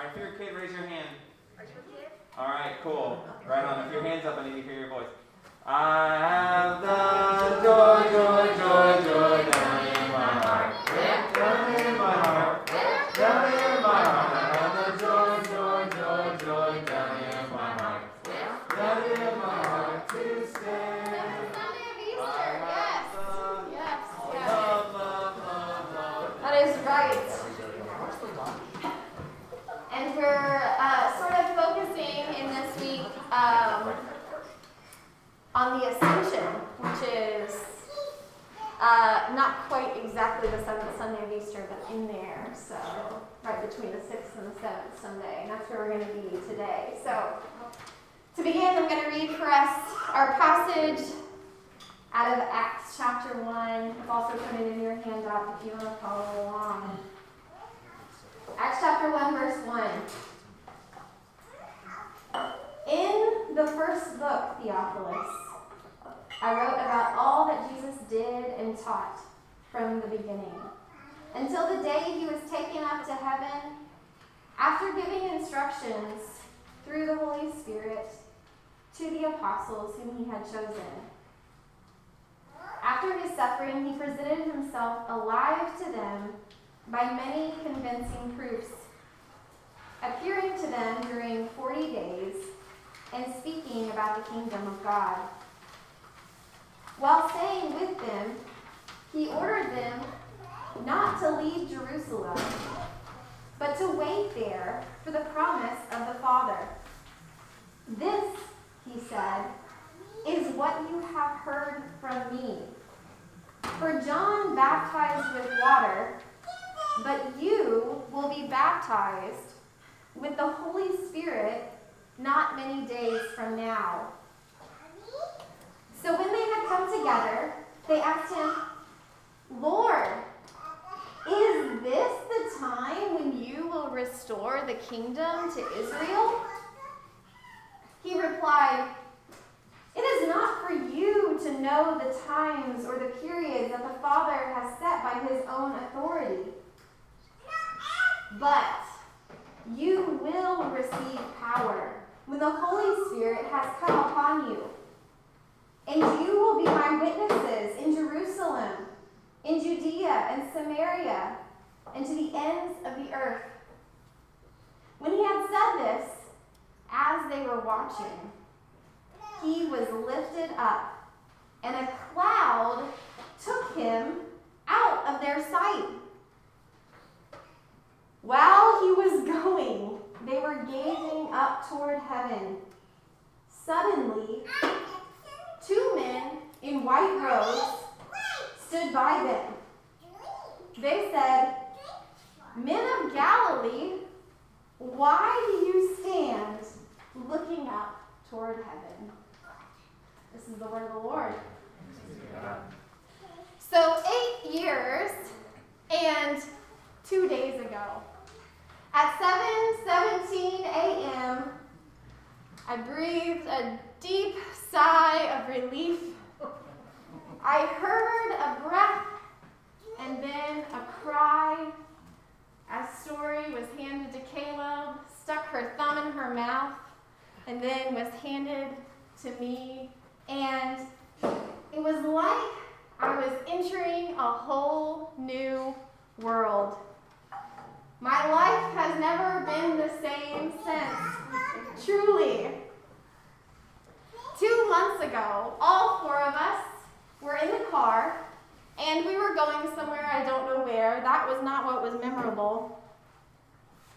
right, if you're a kid, raise your hand. Are you a kid? All right, cool. Right on. If your hand's up, I need to hear your voice. I have the joy, joy, joy, joy down in my heart. Down in my heart. Down in my heart. I have the joy, joy, joy, joy down in my heart. Down in my heart to stay. Sunday of Easter, yes. Yes, yes. Love, love, love, love. That is right. And we're uh, sort of focusing in this week um, on the ascension, which is uh, not quite exactly the seventh Sunday of Easter, but in there. So, right between the sixth and the seventh Sunday. And that's where we're going to be today. So, to begin, I'm going to read for us our passage out of Acts chapter 1. I've also put it in your handout if you want to follow along. Acts chapter 1, verse 1. In the first book, Theophilus, I wrote about all that Jesus did and taught from the beginning, until the day he was taken up to heaven, after giving instructions through the Holy Spirit to the apostles whom he had chosen. After his suffering, he presented himself alive to them by many convincing proofs, appearing to them during 40 days and speaking about the kingdom of God. While staying with them, he ordered them not to leave Jerusalem, but to wait there for the promise of the Father. This, he said, is what you have heard from me. For John baptized with water, but you will be baptized with the Holy Spirit not many days from now. So when they had come together, they asked him, Lord, is this the time when you will restore the kingdom to Israel? He replied, It is not for you to know the times or the periods that the Father has set by his own authority. But you will receive power when the Holy Spirit has come upon you. And you will be my witnesses in Jerusalem, in And Samaria, and to the ends of the earth. When he had said this, as they were watching, he was lifted up, and a cloud took him out of their sight. While he was going, they were gazing up toward heaven. Suddenly, two men in white robes stood by them. They said, Men of Galilee, why do you stand looking up toward heaven? This is the word of the Lord. So, eight years and two days ago, at 7:17 a.m., I breathed a deep sigh of relief. I heard a breath and then a cry as Story was handed to Caleb, stuck her thumb in her mouth, and then was handed to me. And it was like I was entering a whole new world. My life has never been the same since. Truly. Two months ago, all four of us were in the car and we were going somewhere, I don't know where. That was not what was memorable.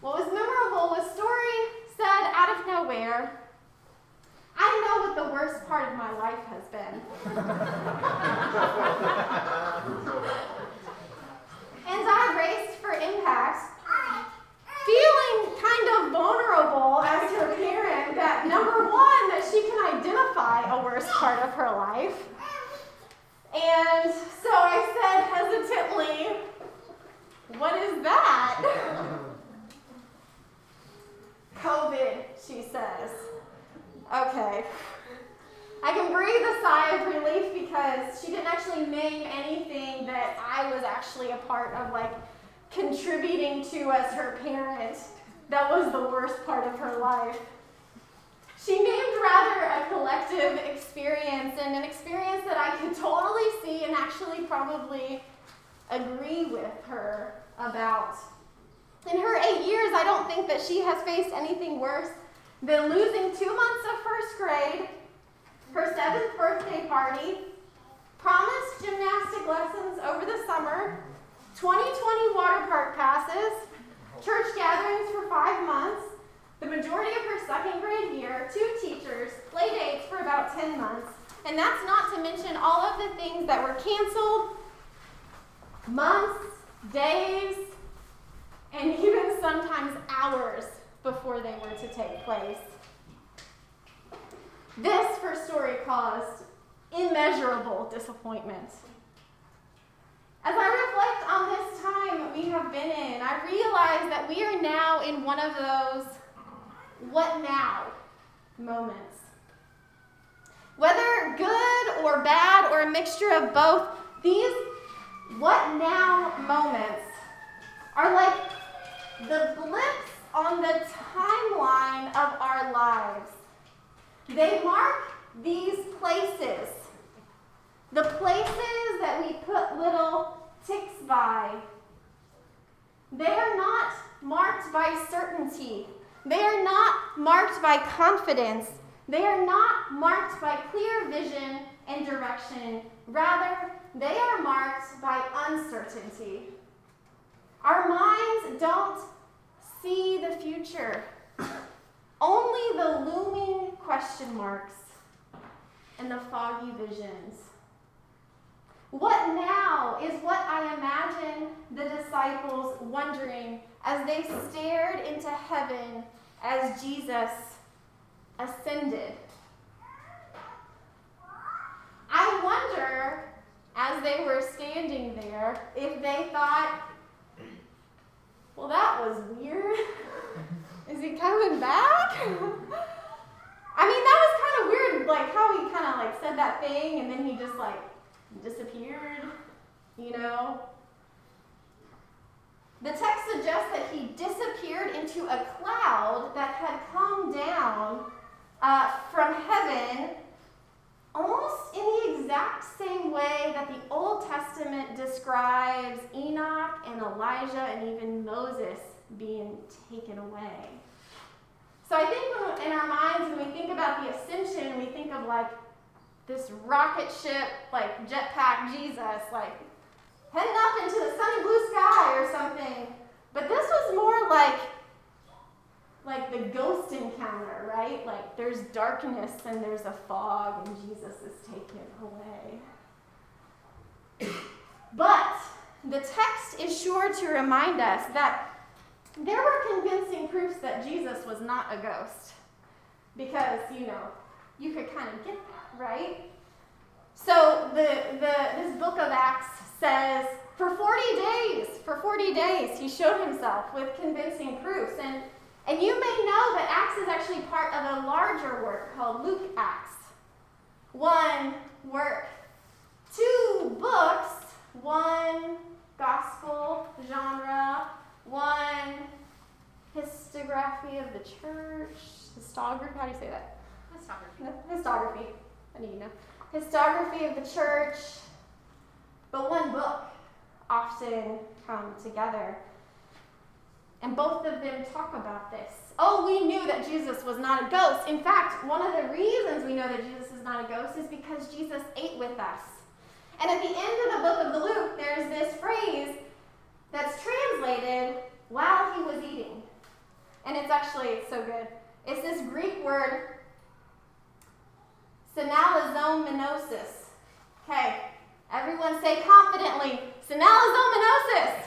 What was memorable was Story said out of nowhere, I know what the worst part of my life has been. and I raced for impact, feeling kind of vulnerable as her parent that number one, that she can identify a worst part of her life. And so I said hesitantly, What is that? COVID, she says. Okay. I can breathe a sigh of relief because she didn't actually name anything that I was actually a part of, like contributing to as her parent. that was the worst part of her life. She named rather a collective experience and an experience that I could totally see and actually probably agree with her about. In her eight years, I don't think that she has faced anything worse than losing two months of first grade, her seventh birthday party, promised gymnastic lessons over the summer, 2020 water park passes, church gatherings for five months, the majority of her second grade year, two teachers, play dates for about 10 months, and that's not to mention all of the things that were canceled months, days, and even sometimes hours before they were to take place. This first story caused immeasurable disappointment. As I reflect on this time we have been in, I realize that we are now in one of those what now moments. Whether good or bad or a mixture of both, these what now moments are like the blips on the timeline of our lives. They mark these places the places that we put little ticks by, they are not marked by certainty. They are not marked by confidence. They are not marked by clear vision and direction. Rather, they are marked by uncertainty. Our minds don't see the future, only the looming question marks and the foggy visions. What now is what I imagine the disciples wondering as they stared into heaven as Jesus ascended. I wonder, as they were if they thought, well, that was weird. Is he coming back? I mean, that was kind of weird, like how he kind of like said that thing and then he just like disappeared, you know? The text suggests that he disappeared into a cloud that had come down uh, from heaven almost in the exact same way that the Old Testament describes Enoch and Elijah and even Moses being taken away. So I think in our minds, when we think about the ascension, we think of like this rocket ship, like jetpack Jesus, like heading up into the sunny blue sky or something. But this was more like like the encounter, right? Like there's darkness and there's a fog and Jesus is taken away. But the text is sure to remind us that there were convincing proofs that Jesus was not a ghost. Because, you know, you could kind of get that, right? So the, the, this book of Acts says, for 40 days, for 40 days, he showed himself with convincing proofs. And, and you may know that Acts is actually part of a larger work called Luke Acts. One work, two books, one gospel genre, one histography of the church, histography, how do you say that? Histography. Histography. I need to know. Histography of the church. But one book often come together. And both of them talk about this. Oh, we knew that Jesus was not a ghost. In fact, one of the reasons we know that Jesus is not a ghost is because Jesus ate with us. And at the end of the book of the Luke, there's this phrase that's translated while he was eating. And it's actually so good. It's this Greek word synallizomenosis. Okay, everyone say confidently, synallizomenosis.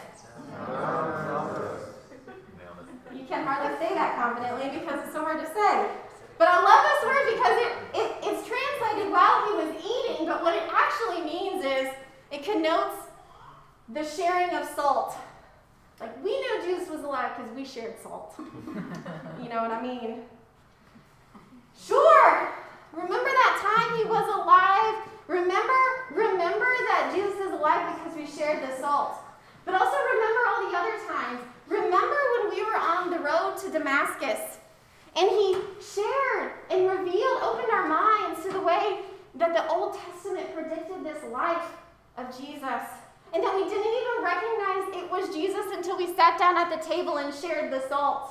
You can hardly say that confidently because it's so hard to say. But I love this word because it, it, it's translated while he was eating, but what it actually means is it connotes the sharing of salt. Like we knew Jesus was alive because we shared salt. you know what I mean? Sure, Remember that time he was alive? Remember, remember that Jesus is alive because we shared the salt. But also remember all the other times. Remember when we were on the road to Damascus And he shared and revealed, opened our minds to the way that the Old Testament predicted this life of Jesus. And that we didn't even recognize it was Jesus until we sat down at the table and shared the salt.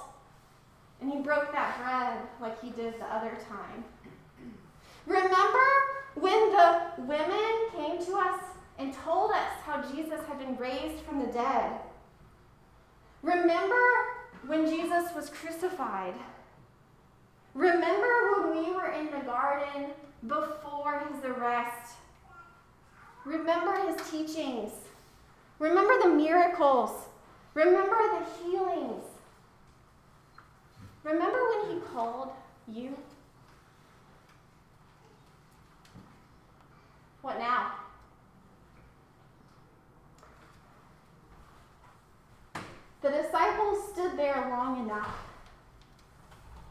And he broke that bread like he did the other time. Remember when the women came to us and told us how Jesus had been raised from the dead? Remember when Jesus was crucified? Remember when we were in the garden before his arrest? Remember his teachings. Remember the miracles. Remember the healings. Remember when he called you? What now? The disciples stood there long enough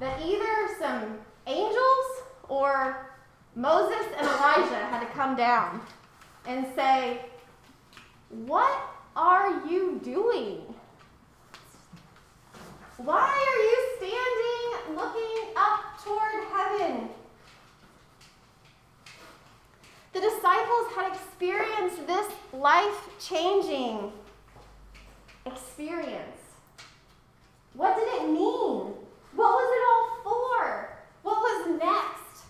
that either some angels or Moses and Elijah had to come down and say, What are you doing? Why are you standing looking up toward heaven? The disciples had experienced this life changing experience. What did it mean? What was it all for? What was next?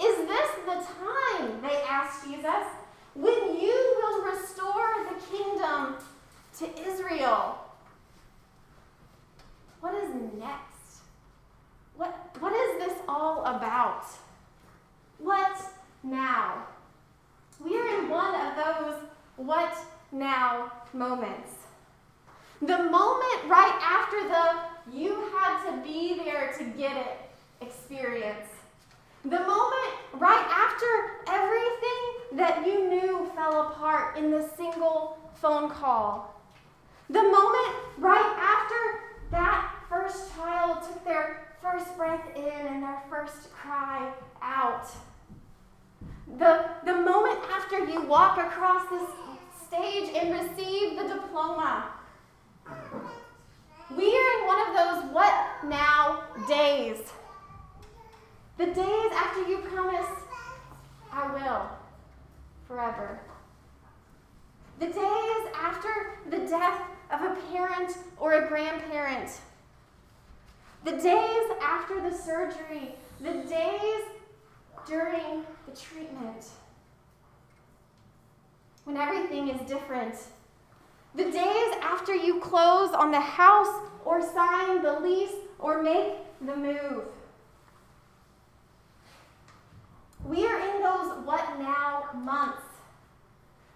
Is this the time, they asked Jesus, when you will restore the kingdom to Israel? What is next? What, what is this all about? What now? We are in one of those what now moments. The moment right after the you had to be there to get it experience. The moment right after everything that you knew fell apart in the single phone call. The moment right after that first child took their first breath in and their first cry out. The, the moment after you walk across this stage and diploma. We are in one of those what now days. The days after you promise, I will, forever. The days after the death of a parent or a grandparent. The days after the surgery. The days during the treatment. When everything is different. The days after you close on the house or sign the lease or make the move. We are in those what now months.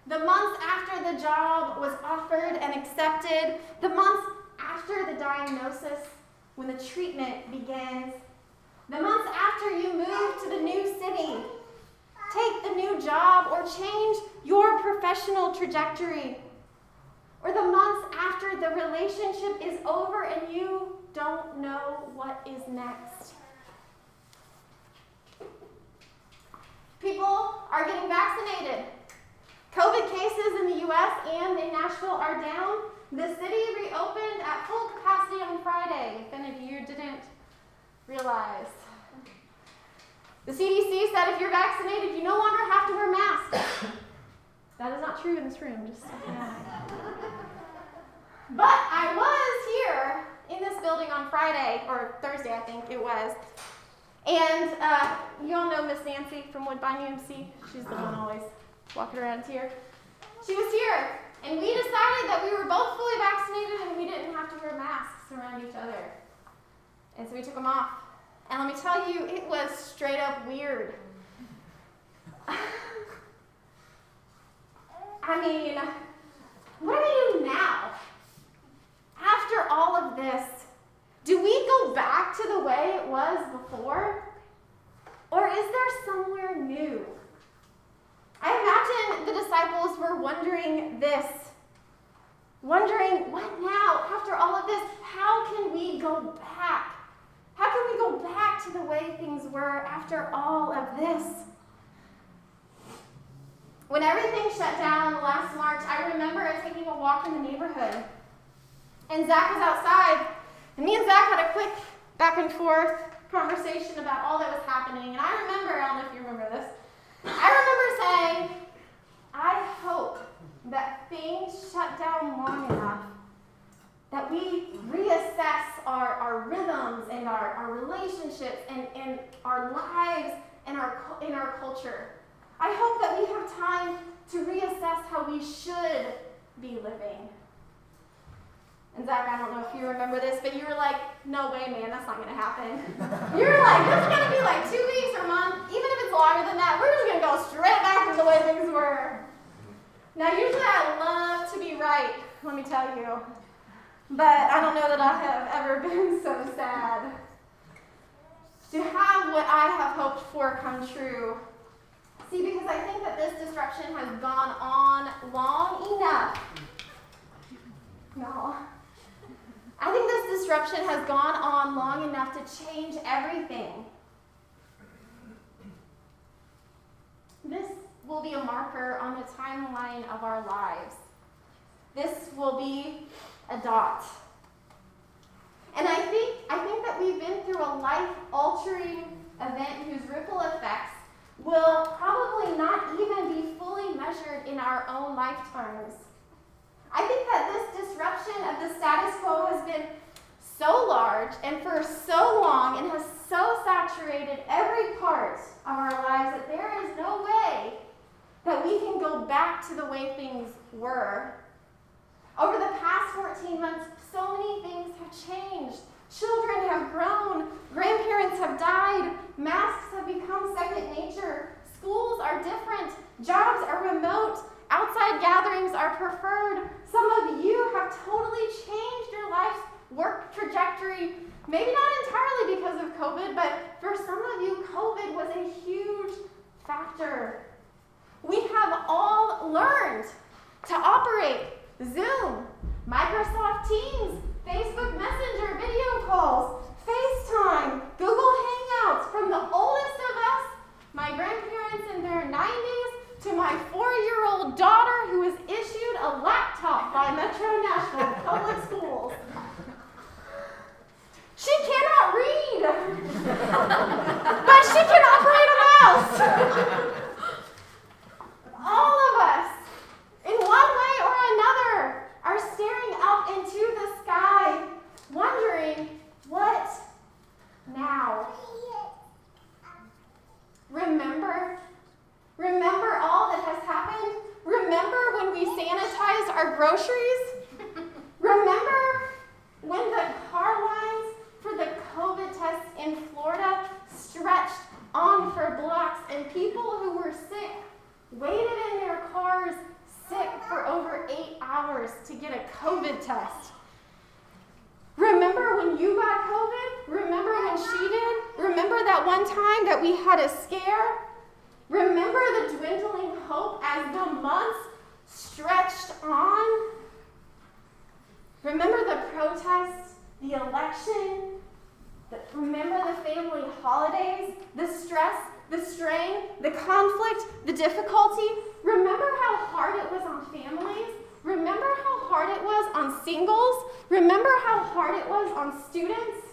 The months after the job was offered and accepted, the months after the diagnosis, when the treatment begins, the months after you move to the new city, take the new job, or change your professional trajectory, or the months after the relationship is over and you don't know what is next. People are getting vaccinated. COVID cases in the US and in Nashville are down. The city reopened at full capacity on Friday, if any of you didn't realize. The CDC said if you're vaccinated, you no longer have to wear masks. that is not true in this room, just But I was here in this building on Friday, or Thursday, I think it was. And uh, you all know Miss Nancy from Woodbine UMC. She's the one always walking around here. She was here, and we decided that we were both fully vaccinated and we didn't have to wear masks around each other. And so we took them off. And let me tell you, it was straight up weird. I mean, what we do now? All of this, do we go back to the way it was before? Or is there somewhere new? I imagine the disciples were wondering this. Wondering, what now? After all of this, how can we go back? How can we go back to the way things were after all of this? When everything shut down last March, I remember taking a walk in the neighborhood. And Zach was outside, and me and Zach had a quick back and forth conversation about all that was happening, and I remember, I don't know if you remember this, I remember saying, I hope that things shut down long enough that we reassess our, our rhythms and our, our relationships and, and our lives and our, in our culture. I hope that we have time to reassess how we should be living. And Zach, I don't know if you remember this, but you were like, no way, man, that's not going to happen. you were like, this is going to be like two weeks or a month. Even if it's longer than that, we're just going to go straight back to the way things were. Now, usually I love to be right, let me tell you. But I don't know that I have ever been so sad. To have what I have hoped for come true. See, because I think that this disruption has gone on long enough. No. I think this disruption has gone on long enough to change everything. This will be a marker on the timeline of our lives. This will be a dot. And I think, I think that we've been through a life altering event whose ripple effects will probably not even be fully measured in our own lifetimes. I think that this disruption of the status quo has been so large and for so long and has so saturated every part of our lives that there is no way that we can go back to the way things were. Over the past 14 months, so many things have changed. Children have grown, grandparents have died, masks have become second nature, schools are different, jobs are remote, outside gatherings are preferred. Some of you have totally changed your life's work trajectory. Maybe not entirely because of COVID, but for some of you, COVID was a huge factor. We have all learned to operate Zoom, Microsoft Teams, Facebook Messenger video calls, FaceTime, Google Hangouts from the oldest of us, my grandparents in their 90s, to my four year old daughter who was issued a laptop by Metro Nashville Public Schools. She cannot read, but she can operate a mouse. All of us, in one way or another, are staring up into the sky, wondering, what now? Remember? Remember all that has happened? Remember when we sanitized our groceries? Remember when the car lines for the COVID tests in Florida stretched on for and people who were sick waited in their cars sick for over eight hours to get a COVID test. Remember when you got COVID? Remember when she did? Remember that one time that we had a scare? Remember the dwindling hope as the months stretched on? Remember the protests, the election? The, remember the family holidays, the stress the strain, the conflict, the difficulty. Remember how hard it was on families? Remember how hard it was on singles? Remember how hard it was on students?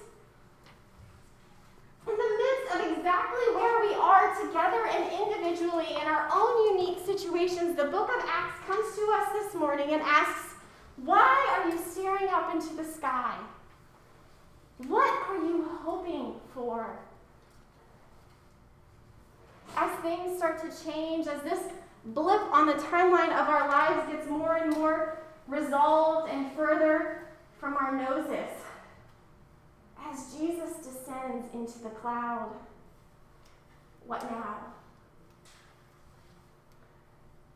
In the midst of exactly where we are together and individually in our own unique situations, the book of Acts comes to us this morning and asks, Why are you staring up into the sky? What are you hoping for? As things start to change, as this blip on the timeline of our lives gets more and more resolved and further from our noses, as Jesus descends into the cloud, what now?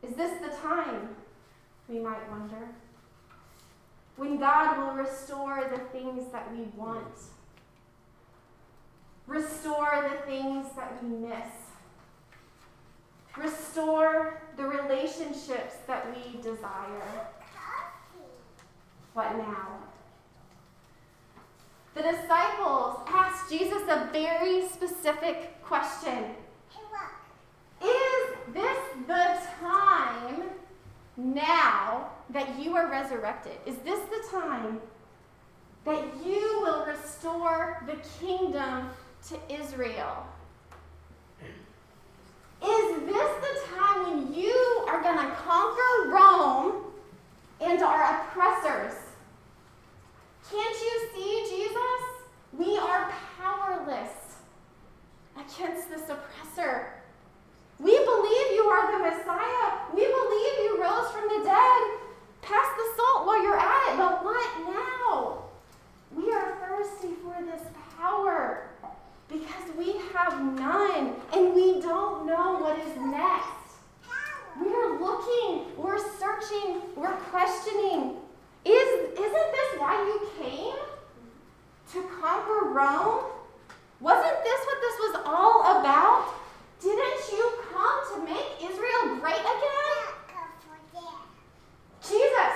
Is this the time, we might wonder, when God will restore the things that we want, restore the things that we miss? Restore the relationships that we desire. What now? The disciples asked Jesus a very specific question Is this the time now that you are resurrected? Is this the time that you will restore the kingdom to Israel. Is this the time when you are going to conquer Rome and our oppressors? Can't you see, Jesus? We are powerless against this oppressor. We believe you are the Messiah. We believe you rose from the dead. Pass the salt while you're at it. But what now? We are thirsty for this power because we have none and we don't know what is next. We're looking, we're searching, we're questioning. Is, isn't this why you came? To conquer Rome? Wasn't this what this was all about? Didn't you come to make Israel great again? Jesus,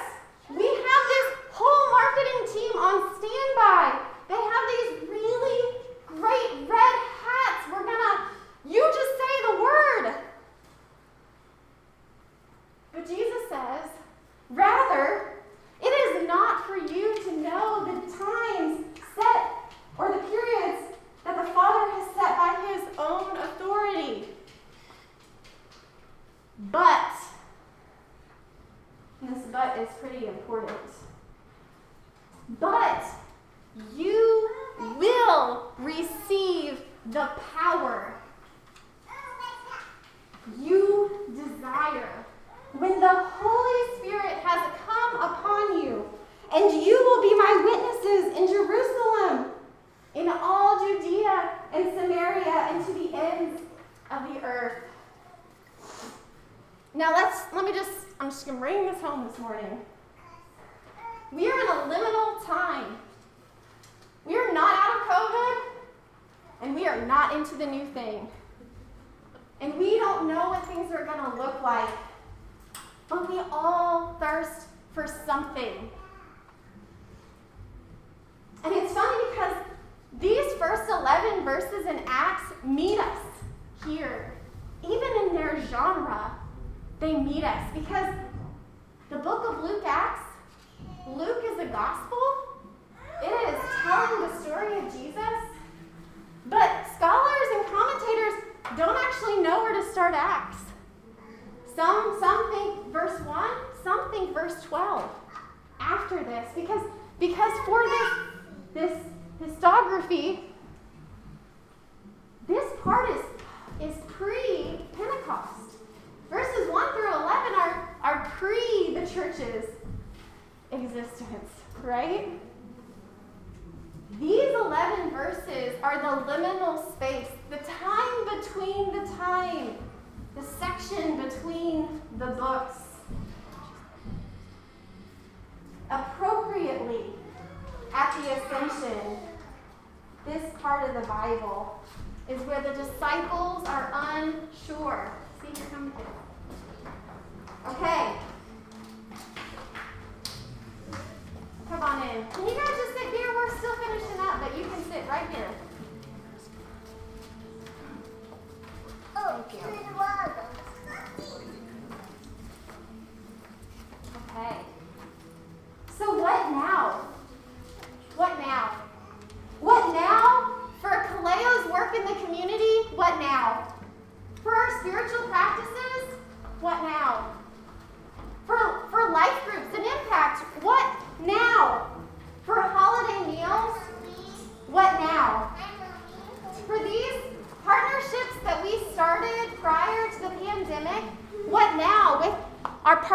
we have this whole marketing team on standby. They have these really great red hats. We're gonna, you just say the word. But Jesus says, rather, it is not for you to know the times set or the periods that the Father has set by his own authority. But, this but is pretty important. But you will receive the power you desire when the Holy Spirit has come upon you, and you will be my witnesses in Jerusalem in all Judea and Samaria and to the ends of the earth. Now let's let me just I'm just gonna bring this home this morning. We are in a liminal time. We are not out of COVID, and we are not into the new thing. And we don't know what things are gonna look like. But we all thirst for something. And it's funny because these first 11 verses in Acts meet us here. Even in their genre, they meet us because the book of Luke Acts, Luke is a gospel. It is telling the story of Jesus. But scholars and commentators don't actually know where to start Acts. Some, some think verse 1, some think verse 12 after this because, because for this, this histography, this part is, is pre Pentecost. Verses 1 through 11 are, are pre the church's existence, right? These 11 verses are the liminal space, the time between the time, the section between the books. Appropriately, at the ascension, this part of the Bible is where the disciples are unsure. See, come. Okay. Come on in.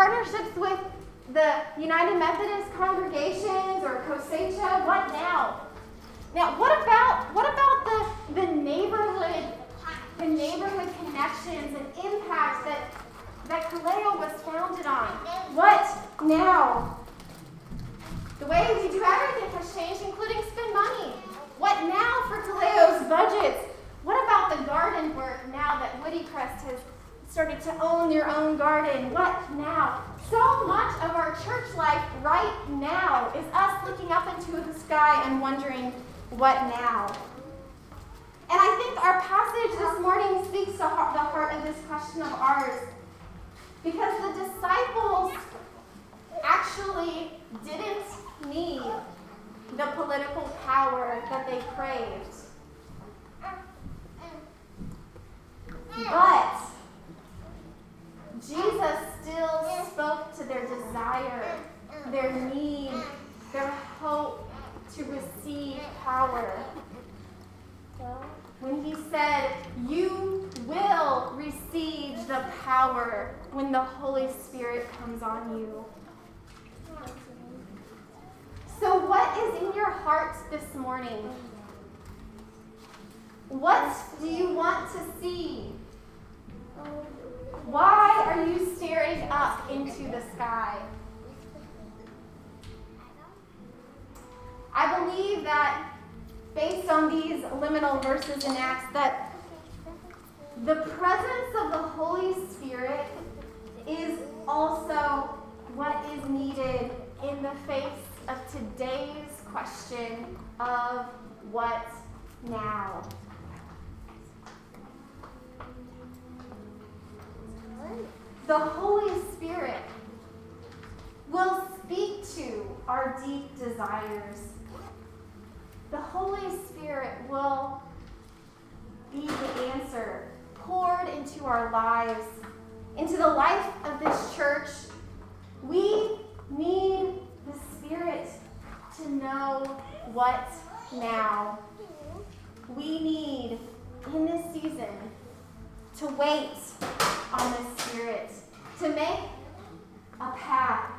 Partnerships with the United Methodist congregations or COSECHA? What now? Now, what about what about the the neighborhood, the neighborhood connections and impact that that Kaleo was founded on? What now? The way we do everything has changed, including spend money. What now for Kaleo's budgets? What about the garden work now that Woody Crest has started to own their own garden? What now? So much of our church life right now is us looking up into the sky and wondering, what now? And I think our passage this morning speaks to the heart of this question of ours. Because the disciples actually didn't need the political power that they craved. But Jesus still spoke to their desire, their need, their hope to receive power. When he said, You will receive the power when the Holy Spirit comes on you. So, what is in your heart this morning? What do you want to see? Why are you staring up into the sky? I believe that based on these liminal verses in Acts that the presence of the Holy Spirit is also what is needed in the face of today's question of what now? The Holy Spirit will speak to our deep desires. The Holy Spirit will be the answer poured into our lives, into the life of this church. We need the Spirit to know what now. We need in this season to wait on the Spirit, to make a path.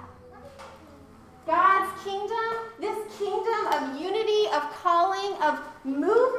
God's kingdom, this kingdom of unity, of calling, of movement,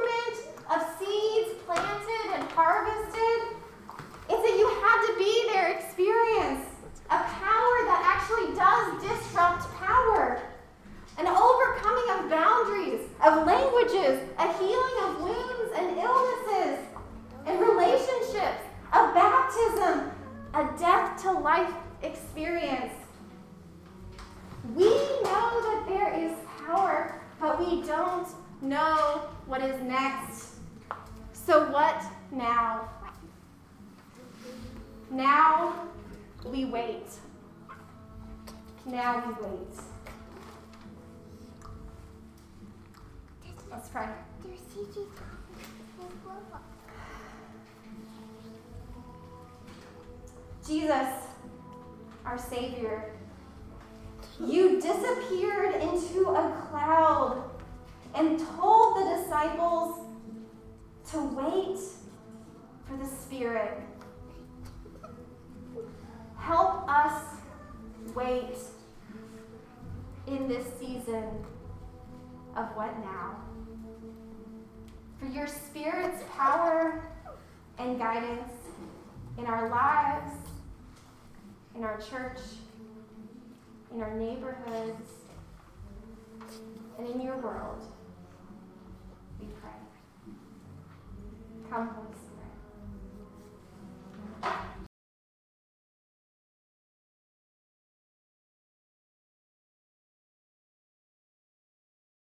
Jesus, our Savior, you disappeared into a cloud and told the disciples to wait for the Spirit. Help us wait in this season of what now? For your Spirit's power and guidance in our lives, in our church, in our neighborhoods, and in your world. We pray. Come, Holy Spirit.